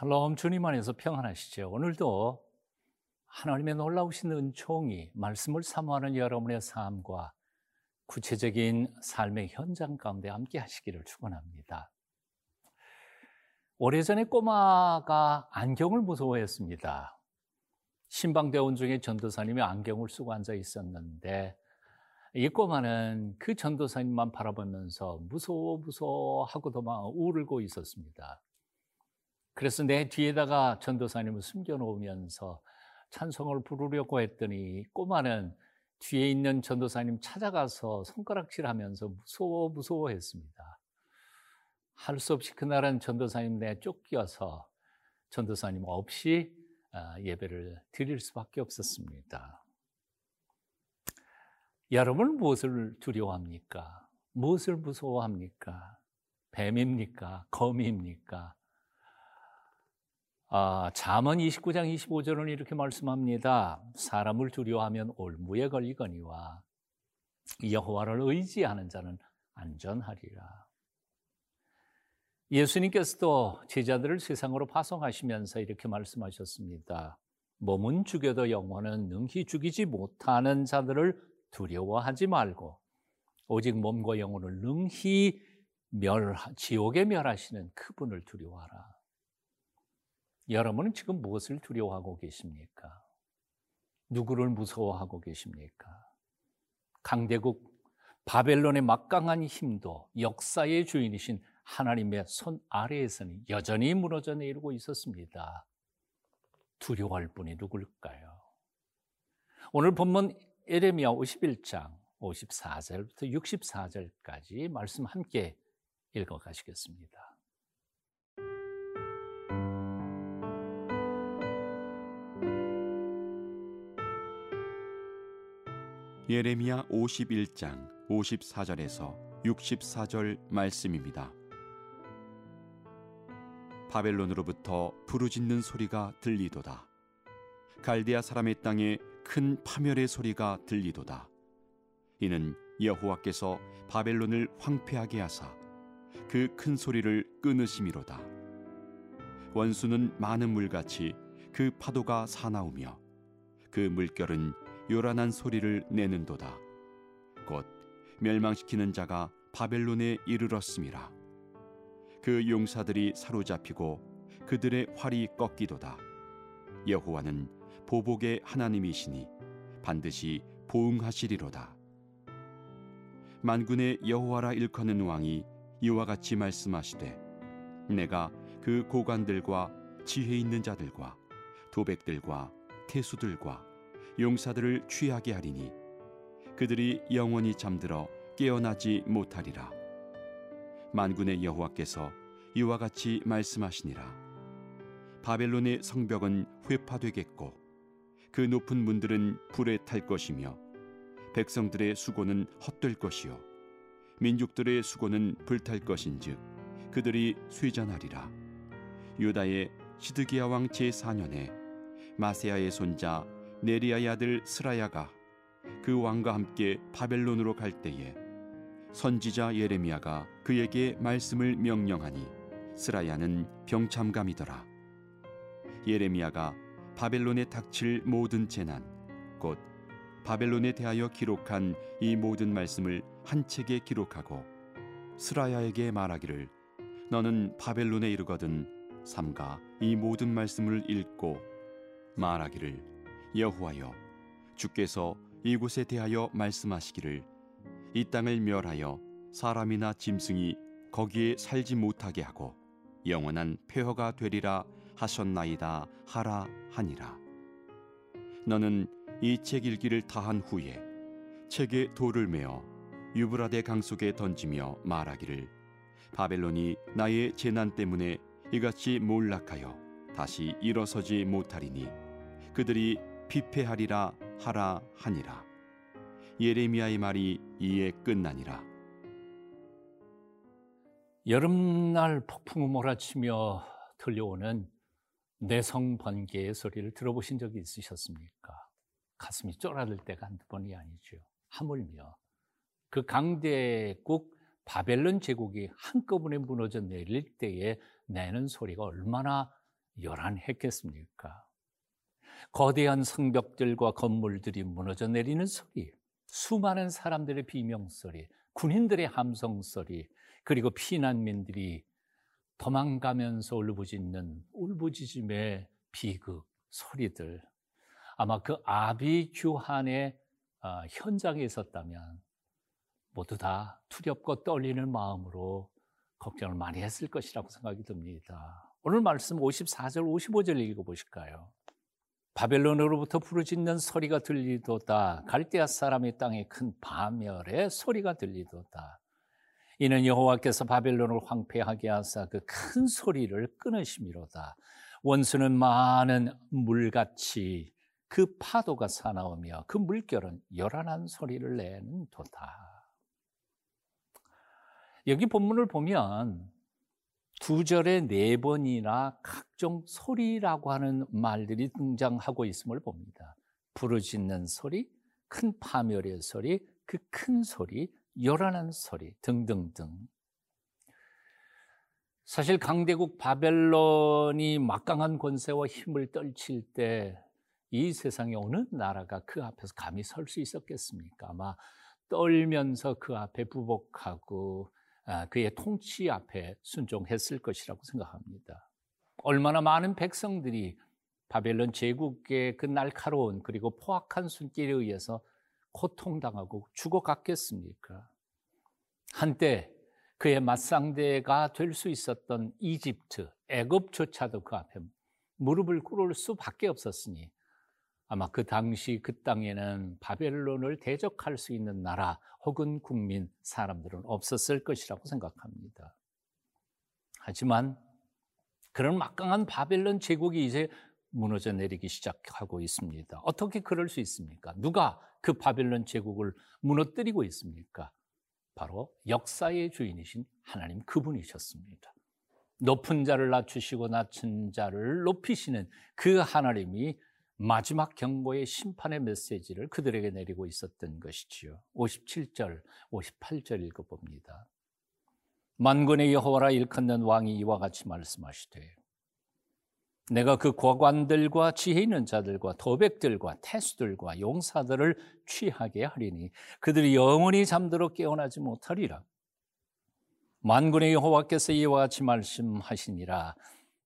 샬롬 주님 안에서 평안하시죠. 오늘도 하나님의 놀라우신 은총이 말씀을 사모하는 여러분의 삶과 구체적인 삶의 현장 가운데 함께 하시기를 축원합니다. 오래전에 꼬마가 안경을 무서워했습니다. 신방대원 중에 전도사님이 안경을 쓰고 앉아 있었는데 이 꼬마는 그 전도사님만 바라보면서 무서워 무서워 하고 도 막 울고 있었습니다. 그래서 내 뒤에다가 전도사님을 숨겨놓으면서 찬송을 부르려고 했더니 꼬마는 뒤에 있는 전도사님 찾아가서 손가락질하면서 무서워 무서워 했습니다. 할 수 없이 그날은 전도사님 내 쫓겨서 전도사님 없이 아, 예배를 드릴 수밖에 없었습니다. 여러분 무엇을 두려워합니까? 무엇을 무서워합니까? 뱀입니까? 거미입니까? 아, 잠언 29장 25절은 이렇게 말씀합니다. 사람을 두려워하면 올무에 걸리거니와 여호와를 의지하는 자는 안전하리라. 예수님께서도 제자들을 세상으로 파송하시면서 이렇게 말씀하셨습니다. 몸은 죽여도 영혼은 능히 죽이지 못하는 자들을 두려워하지 말고 오직 몸과 영혼을 능히 멸 지옥에 멸하시는 그분을 두려워하라. 여러분은 지금 무엇을 두려워하고 계십니까? 누구를 무서워하고 계십니까? 강대국 바벨론의 막강한 힘도 역사의 주인이신 하나님의 손 아래에서는 여전히 무너져 내리고 있었습니다. 두려워할 분이 누굴까요? 오늘 본문 에레미야 51장 54절부터 64절까지 말씀 함께 읽어 가시겠습니다. 예레미야 51장 54절에서 64절 말씀입니다. 바벨론으로부터 부르짖는 소리가 들리도다. 갈대아 사람의 땅에 큰 파멸의 소리가 들리도다. 이는 여호와께서 바벨론을 황폐하게 하사 그 큰 소리를 끊으심이로다. 원수는 많은 물같이 그 파도가 사나우며 그 물결은 요란한 소리를 내는도다. 곧 멸망시키는 자가 바벨론에 이르렀음이라. 그 용사들이 사로잡히고 그들의 활이 꺾이도다. 여호와는 보복의 하나님이시니 반드시 보응하시리로다. 만군의 여호와라 일컫는 왕이 이와 같이 말씀하시되 내가 그 고관들과 지혜 있는 자들과 도백들과 태수들과 용사들을 취하게 하리니 그들이 영원히 잠들어 깨어나지 못하리라. 만군의 여호와께서 이와 같이 말씀하시니라. 바벨론의 성벽은 회파되겠고 그 높은 문들은 불에 탈 것이며 백성들의 수고는 헛될 것이요 민족들의 수고는 불탈 것인즉 그들이 쇠잔하리라. 유다의 시드기야 왕 제4년에 마세야의 손자 네리아의 아들 스라야가 그 왕과 함께 바벨론으로 갈 때에 선지자 예레미야가 그에게 말씀을 명령하니 스라야는 병참감이더라. 예레미야가 바벨론에 닥칠 모든 재난 곧 바벨론에 대하여 기록한 이 모든 말씀을 한 책에 기록하고 스라야에게 말하기를 너는 바벨론에 이르거든 삼가 이 모든 말씀을 읽고 말하기를 여호와여 주께서 이곳에 대하여 말씀하시기를 이 땅을 멸하여 사람이나 짐승이 거기에 살지 못하게 하고 영원한 폐허가 되리라 하셨나이다 하라 하니라. 너는 이 책 읽기를 다한 후에 책에 돌을 메어 유브라데 강 속에 던지며 말하기를 바벨론이 나의 재난 때문에 이같이 몰락하여 다시 일어서지 못하리니 그들이 피폐하리라 하라 하니라 예레미야의 말이 이에 끝나니라 여름날 폭풍우 몰아치며 들려오는 내성 번개의 소리를 들어보신 적이 있으셨습니까? 가슴이 쫄아들 때가 한두 번이 아니죠. 하물며 그 강대국 바벨론 제국이 한꺼번에 무너져 내릴 때에 내는 소리가 얼마나 요란했겠습니까? 거대한 성벽들과 건물들이 무너져 내리는 소리, 수많은 사람들의 비명소리, 군인들의 함성소리, 그리고 피난민들이 도망가면서 울부짖는 울부짖음의 비극 소리들. 아마 그 아비 규한의 어, 현장에 있었다면 모두 다 두렵고 떨리는 마음으로 걱정을 많이 했을 것이라고 생각이 듭니다. 오늘 말씀 54절, 55절 읽어보실까요? 바벨론으로부터 부르짖는 소리가 들리도다. 갈대아 사람의 땅에 큰 파멸의 소리가 들리도다. 이는 여호와께서 바벨론을 황폐하게 하사 그 큰 소리를 끊으심이로다. 원수는 많은 물같이 그 파도가 사나우며 그 물결은 요란한 소리를 내는 도다. 여기 본문을 보면 두 절에 네 번이나 각종 소리라고 하는 말들이 등장하고 있음을 봅니다. 부르짖는 소리, 큰 파멸의 소리, 그 큰 소리, 요란한 소리 등등등. 사실 강대국 바벨론이 막강한 권세와 힘을 떨칠 때 이 세상에 어느 나라가 그 앞에서 감히 설 수 있었겠습니까? 아마 떨면서 그 앞에 부복하고 아, 그의 통치 앞에 순종했을 것이라고 생각합니다. 얼마나 많은 백성들이 바벨론 제국의 그 날카로운 그리고 포악한 손길에 의해서 고통당하고 죽어갔겠습니까? 한때 그의 맞상대가 될 수 있었던 이집트, 애굽조차도 그 앞에 무릎을 꿇을 수밖에 없었으니 아마 그 당시 그 땅에는 바벨론을 대적할 수 있는 나라 혹은 국민 사람들은 없었을 것이라고 생각합니다. 하지만 그런 막강한 바벨론 제국이 이제 무너져 내리기 시작하고 있습니다. 어떻게 그럴 수 있습니까? 누가 그 바벨론 제국을 무너뜨리고 있습니까? 바로 역사의 주인이신 하나님 그분이셨습니다. 높은 자를 낮추시고 낮춘 자를 높이시는 그 하나님이 마지막 경고의 심판의 메시지를 그들에게 내리고 있었던 것이지요. 57절, 58절 읽어봅니다. 만군의 여호와라 일컫는 왕이 이와 같이 말씀하시되 내가 그 과관들과 지혜 있는 자들과 도백들과 태수들과 용사들을 취하게 하리니 그들이 영원히 잠들어 깨어나지 못하리라. 만군의 여호와께서 이와 같이 말씀하시니라.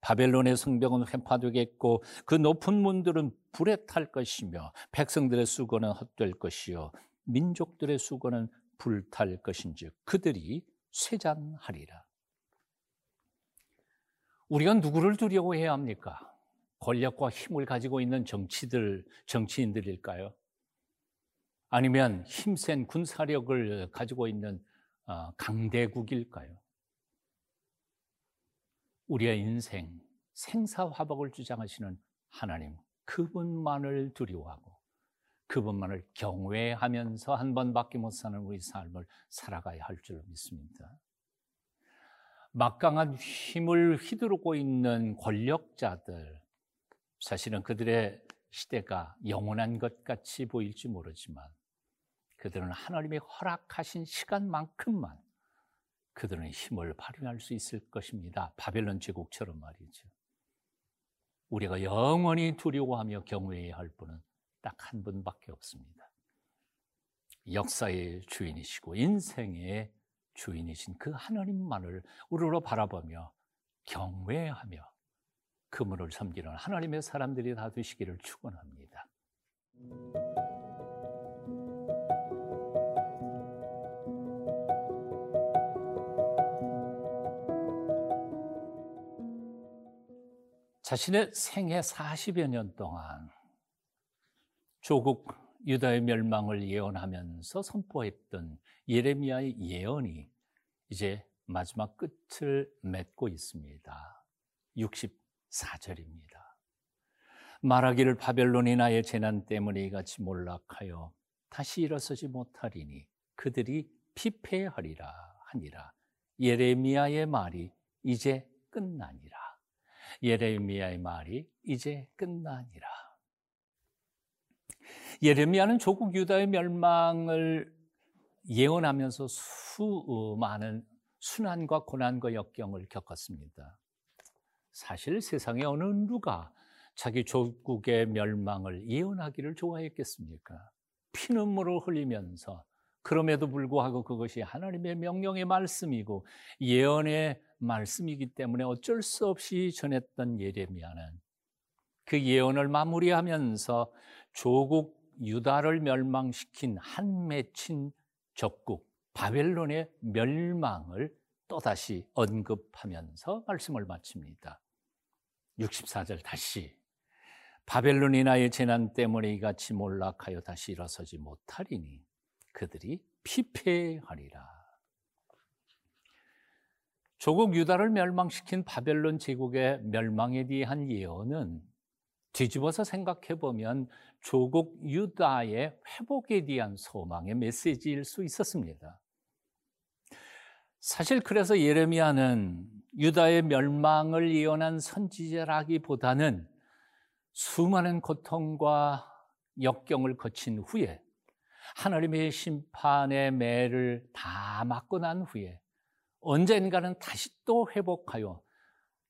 바벨론의 성벽은 회파되겠고 그 높은 문들은 불에 탈 것이며 백성들의 수고는 헛될 것이요 민족들의 수고는 불탈 것인즉 그들이 쇠잔하리라. 우리가 누구를 두려워해야 합니까? 권력과 힘을 가지고 있는 정치들, 정치인들일까요? 아니면 힘센 군사력을 가지고 있는 어, 강대국일까요? 우리의 인생, 생사화복을 주장하시는 하나님, 그분만을 두려워하고 그분만을 경외하면서 한 번밖에 못 사는 우리 삶을 살아가야 할 줄 믿습니다. 막강한 힘을 휘두르고 있는 권력자들, 사실은 그들의 시대가 영원한 것 같이 보일지 모르지만 그들은 하나님이 허락하신 시간만큼만 그들은 힘을 발휘할 수 있을 것입니다. 바벨론 제국처럼 말이죠. 우리가 영원히 두려워하며 경외해야 할 분은 딱 한 분밖에 없습니다. 역사의 주인이시고 인생의 주인이신 그 하나님만을 우리로 바라보며 경외하며 그분을 섬기는 하나님의 사람들이 다 되시기를 축원합니다. 자신의 생애 40여 년 동안 조국 유다의 멸망을 예언하면서 선포했던 예레미야의 예언이 이제 마지막 끝을 맺고 있습니다. 64절입니다. 말하기를 바벨론이 나의 재난 때문에 이같이 몰락하여 다시 일어서지 못하리니 그들이 피폐하리라 하니라. 예레미야의 말이 이제 끝나니라. 예레미야의 말이 이제 끝나니라. 예레미야는 조국 유다의 멸망을 예언하면서 수많은 순환과 고난과 역경을 겪었습니다. 사실 세상에 어느 누가 자기 조국의 멸망을 예언하기를 좋아했겠습니까? 피눈물을 흘리면서 그럼에도 불구하고 그것이 하나님의 명령의 말씀이고 예언의 말씀이기 때문에 어쩔 수 없이 전했던 예레미야는 그 예언을 마무리하면서 조국 유다를 멸망시킨 한 맺힌 적국 바벨론의 멸망을 또다시 언급하면서 말씀을 마칩니다. 64절 다시 바벨론이 나의 재난 때문에 이같이 몰락하여 다시 일어서지 못하리니 그들이 피폐하리라. 조국 유다를 멸망시킨 바벨론 제국의 멸망에 대한 예언은 뒤집어서 생각해 보면 조국 유다의 회복에 대한 소망의 메시지일 수 있었습니다. 사실 그래서 예레미야는 유다의 멸망을 예언한 선지자라기보다는 수많은 고통과 역경을 거친 후에 하나님의 심판의 매를 다 맞고 난 후에 언젠가는 다시 또 회복하여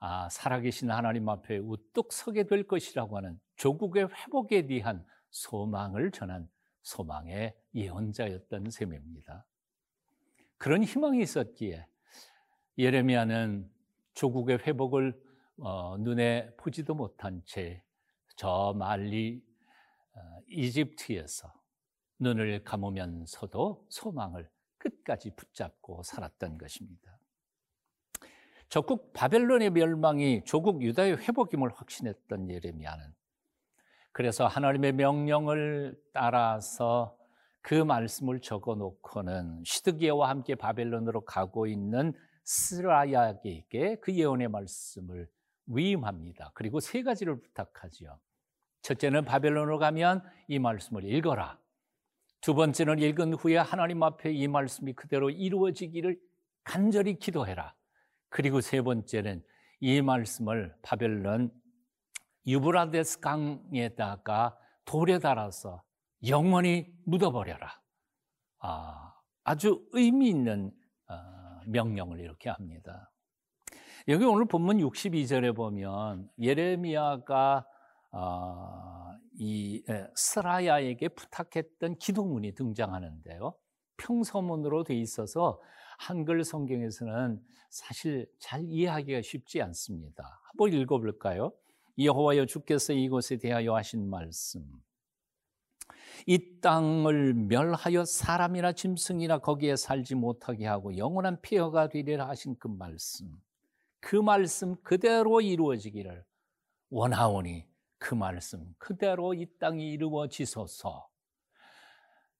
아, 살아계신 하나님 앞에 우뚝 서게 될 것이라고 하는 조국의 회복에 대한 소망을 전한 소망의 예언자였던 셈입니다. 그런 희망이 있었기에 예레미야는 조국의 회복을 어, 눈에 보지도 못한 채저 말리 어, 이집트에서 눈을 감으면서도 소망을 끝까지 붙잡고 살았던 것입니다. 적국 바벨론의 멸망이 조국 유다의 회복임을 확신했던 예레미야는 그래서 하나님의 명령을 따라서 그 말씀을 적어 놓고는 시드기야와 함께 바벨론으로 가고 있는 스라야에게 그 예언의 말씀을 위임합니다. 그리고 세 가지를 부탁하지요. 첫째는 바벨론으로 가면 이 말씀을 읽어라. 두 번째는 읽은 후에 하나님 앞에 이 말씀이 그대로 이루어지기를 간절히 기도해라. 그리고 세 번째는 이 말씀을 바벨론 유브라데스 강에다가 돌에 달아서 영원히 묻어버려라. 아, 아주 의미 있는 어, 명령을 이렇게 합니다. 여기 오늘 본문 62절에 보면 예레미야가 어, 이 스라야에게 부탁했던 기도문이 등장하는데요. 평서문으로 돼 있어서 한글 성경에서는 사실 잘 이해하기가 쉽지 않습니다. 한번 읽어볼까요? 여호와여 주께서 이곳에 대하여 하신 말씀. 이 땅을 멸하여 사람이나 짐승이나 거기에 살지 못하게 하고 영원한 폐허가 되리라 하신 그 말씀. 그 말씀 그대로 이루어지기를 원하오니 그 말씀 그대로 이 땅이 이루어지소서.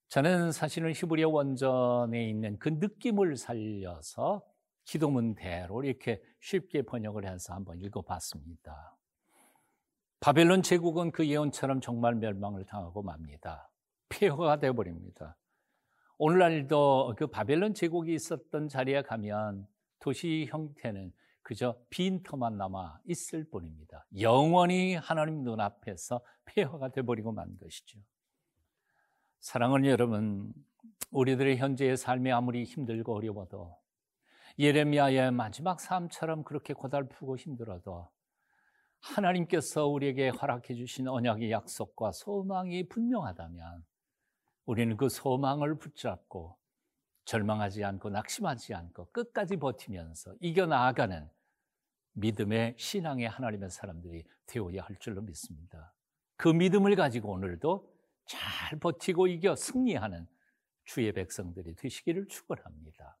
저는 사실은 히브리어 원전에 있는 그 느낌을 살려서 기도문대로 이렇게 쉽게 번역을 해서 한번 읽어봤습니다. 바벨론 제국은 그 예언처럼 정말 멸망을 당하고 맙니다. 폐허가 되어버립니다. 오늘날도 그 바벨론 제국이 있었던 자리에 가면 도시 형태는 그저 빈터만 남아 있을 뿐입니다. 영원히 하나님 눈앞에서 폐허가 되어버리고 만 것이죠. 사랑하는 여러분, 우리들의 현재의 삶이 아무리 힘들고 어려워도 예레미야의 마지막 삶처럼 그렇게 고달프고 힘들어도 하나님께서 우리에게 허락해 주신 언약의 약속과 소망이 분명하다면 우리는 그 소망을 붙잡고 절망하지 않고 낙심하지 않고 끝까지 버티면서 이겨나가는 믿음의 신앙의 하나님의 사람들이 되어야 할 줄로 믿습니다. 그 믿음을 가지고 오늘도 잘 버티고 이겨 승리하는 주의 백성들이 되시기를 축원합니다.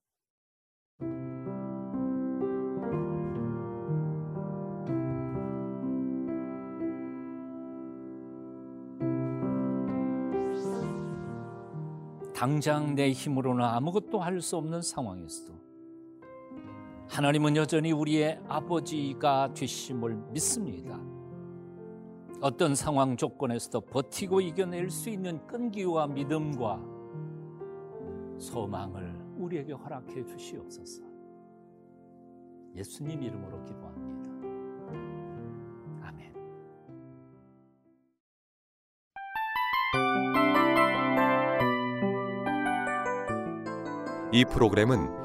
당장 내 힘으로는 아무것도 할 수 없는 상황에서도 하나님은 여전히 우리의 아버지가 되심을 믿습니다. 어떤 상황 조건에서도 버티고 이겨낼 수 있는 끈기와 믿음과 소망을 우리에게 허락해 주시옵소서. 예수님 이름으로 기도합니다. 아멘. 이 프로그램은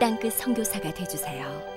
땅끝 선교사가 되주세요.